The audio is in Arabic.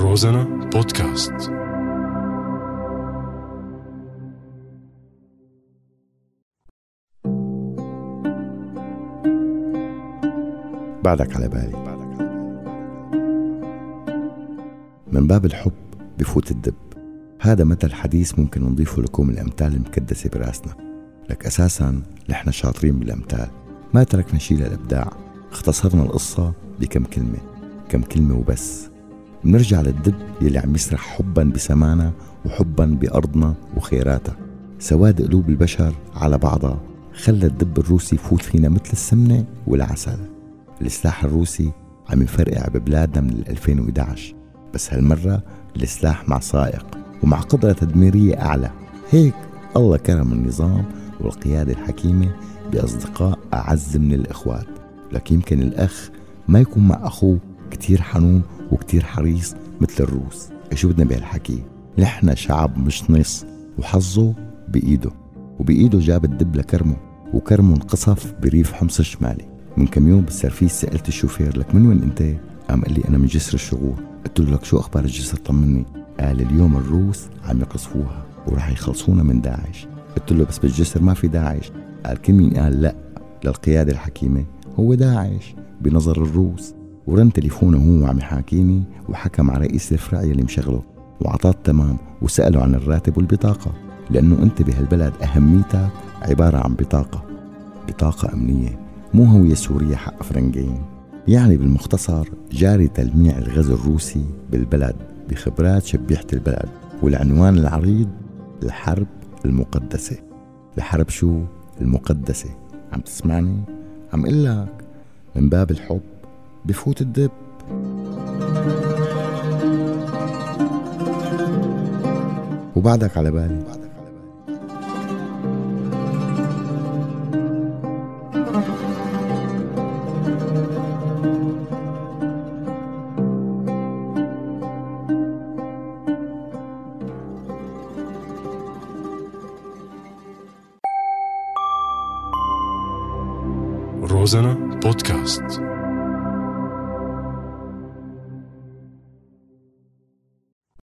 روزانا بودكاست. بعدك على بالي. من باب الحب بفوت الدب. هذا مثل حديث ممكن نضيفه لكم الأمثال المكدسة براسنا. لك أساسا نحن شاطرين بالأمثال. ما تركنا شيء للإبداع. اختصرنا القصة بكم كلمة. كم كلمة وبس. بنرجع للدب يلي عم يسرح حبا بسمانا وحبا بأرضنا وخيراتها سواد قلوب البشر على بعضها. خلى الدب الروسي يفوت فينا مثل السمنة والعسل. السلاح الروسي عم يفرقع ببلادنا من 2011 بس هالمرة السلاح مع سائق ومع قدرة تدميرية أعلى. هيك الله كرم النظام والقيادة الحكيمة بأصدقاء أعز من الإخوات. لكن يمكن الأخ ما يكون مع أخوه كتير حنون وكتير حريص مثل الروس. شو بدنا بهالحكي؟ نحن شعب مش نص. وحظه بإيده. وبإيده جاب الدب لكرمه. وكرمه انقصف بريف حمص الشمالي. من كم يوم بالسرفيس سألت الشوفير لك من وين أنت؟ قام قال لي أنا من جسر الشغور قلت له لك شو أخبار الجسر؟ طمني. قال اليوم الروس عم يقصفوها وراح يخلصونا من داعش. قلت له بس بالجسر ما في داعش. قال كل مين قال لا للقيادة الحكيمة هو داعش بنظر الروس. ورن تليفونه هو وعم يحاكيني وحكم على رئيس الفرع اللي مشغله وعطاه تمام وسأله عن الراتب والبطاقة لأنه أنت بهالبلد أهميتك عبارة عن بطاقة بطاقة أمنية مو هوية سورية حق فرنجين يعني بالمختصر جاري تلميع الغزو الروسي بالبلد بخبرات شبيحة البلد والعنوان العريض الحرب المقدسة الحرب شو؟ المقدسة عم تسمعني؟ عم قل لك من باب الحب بفوت الدب. وبعدك على بالي. روزانا بودكاست.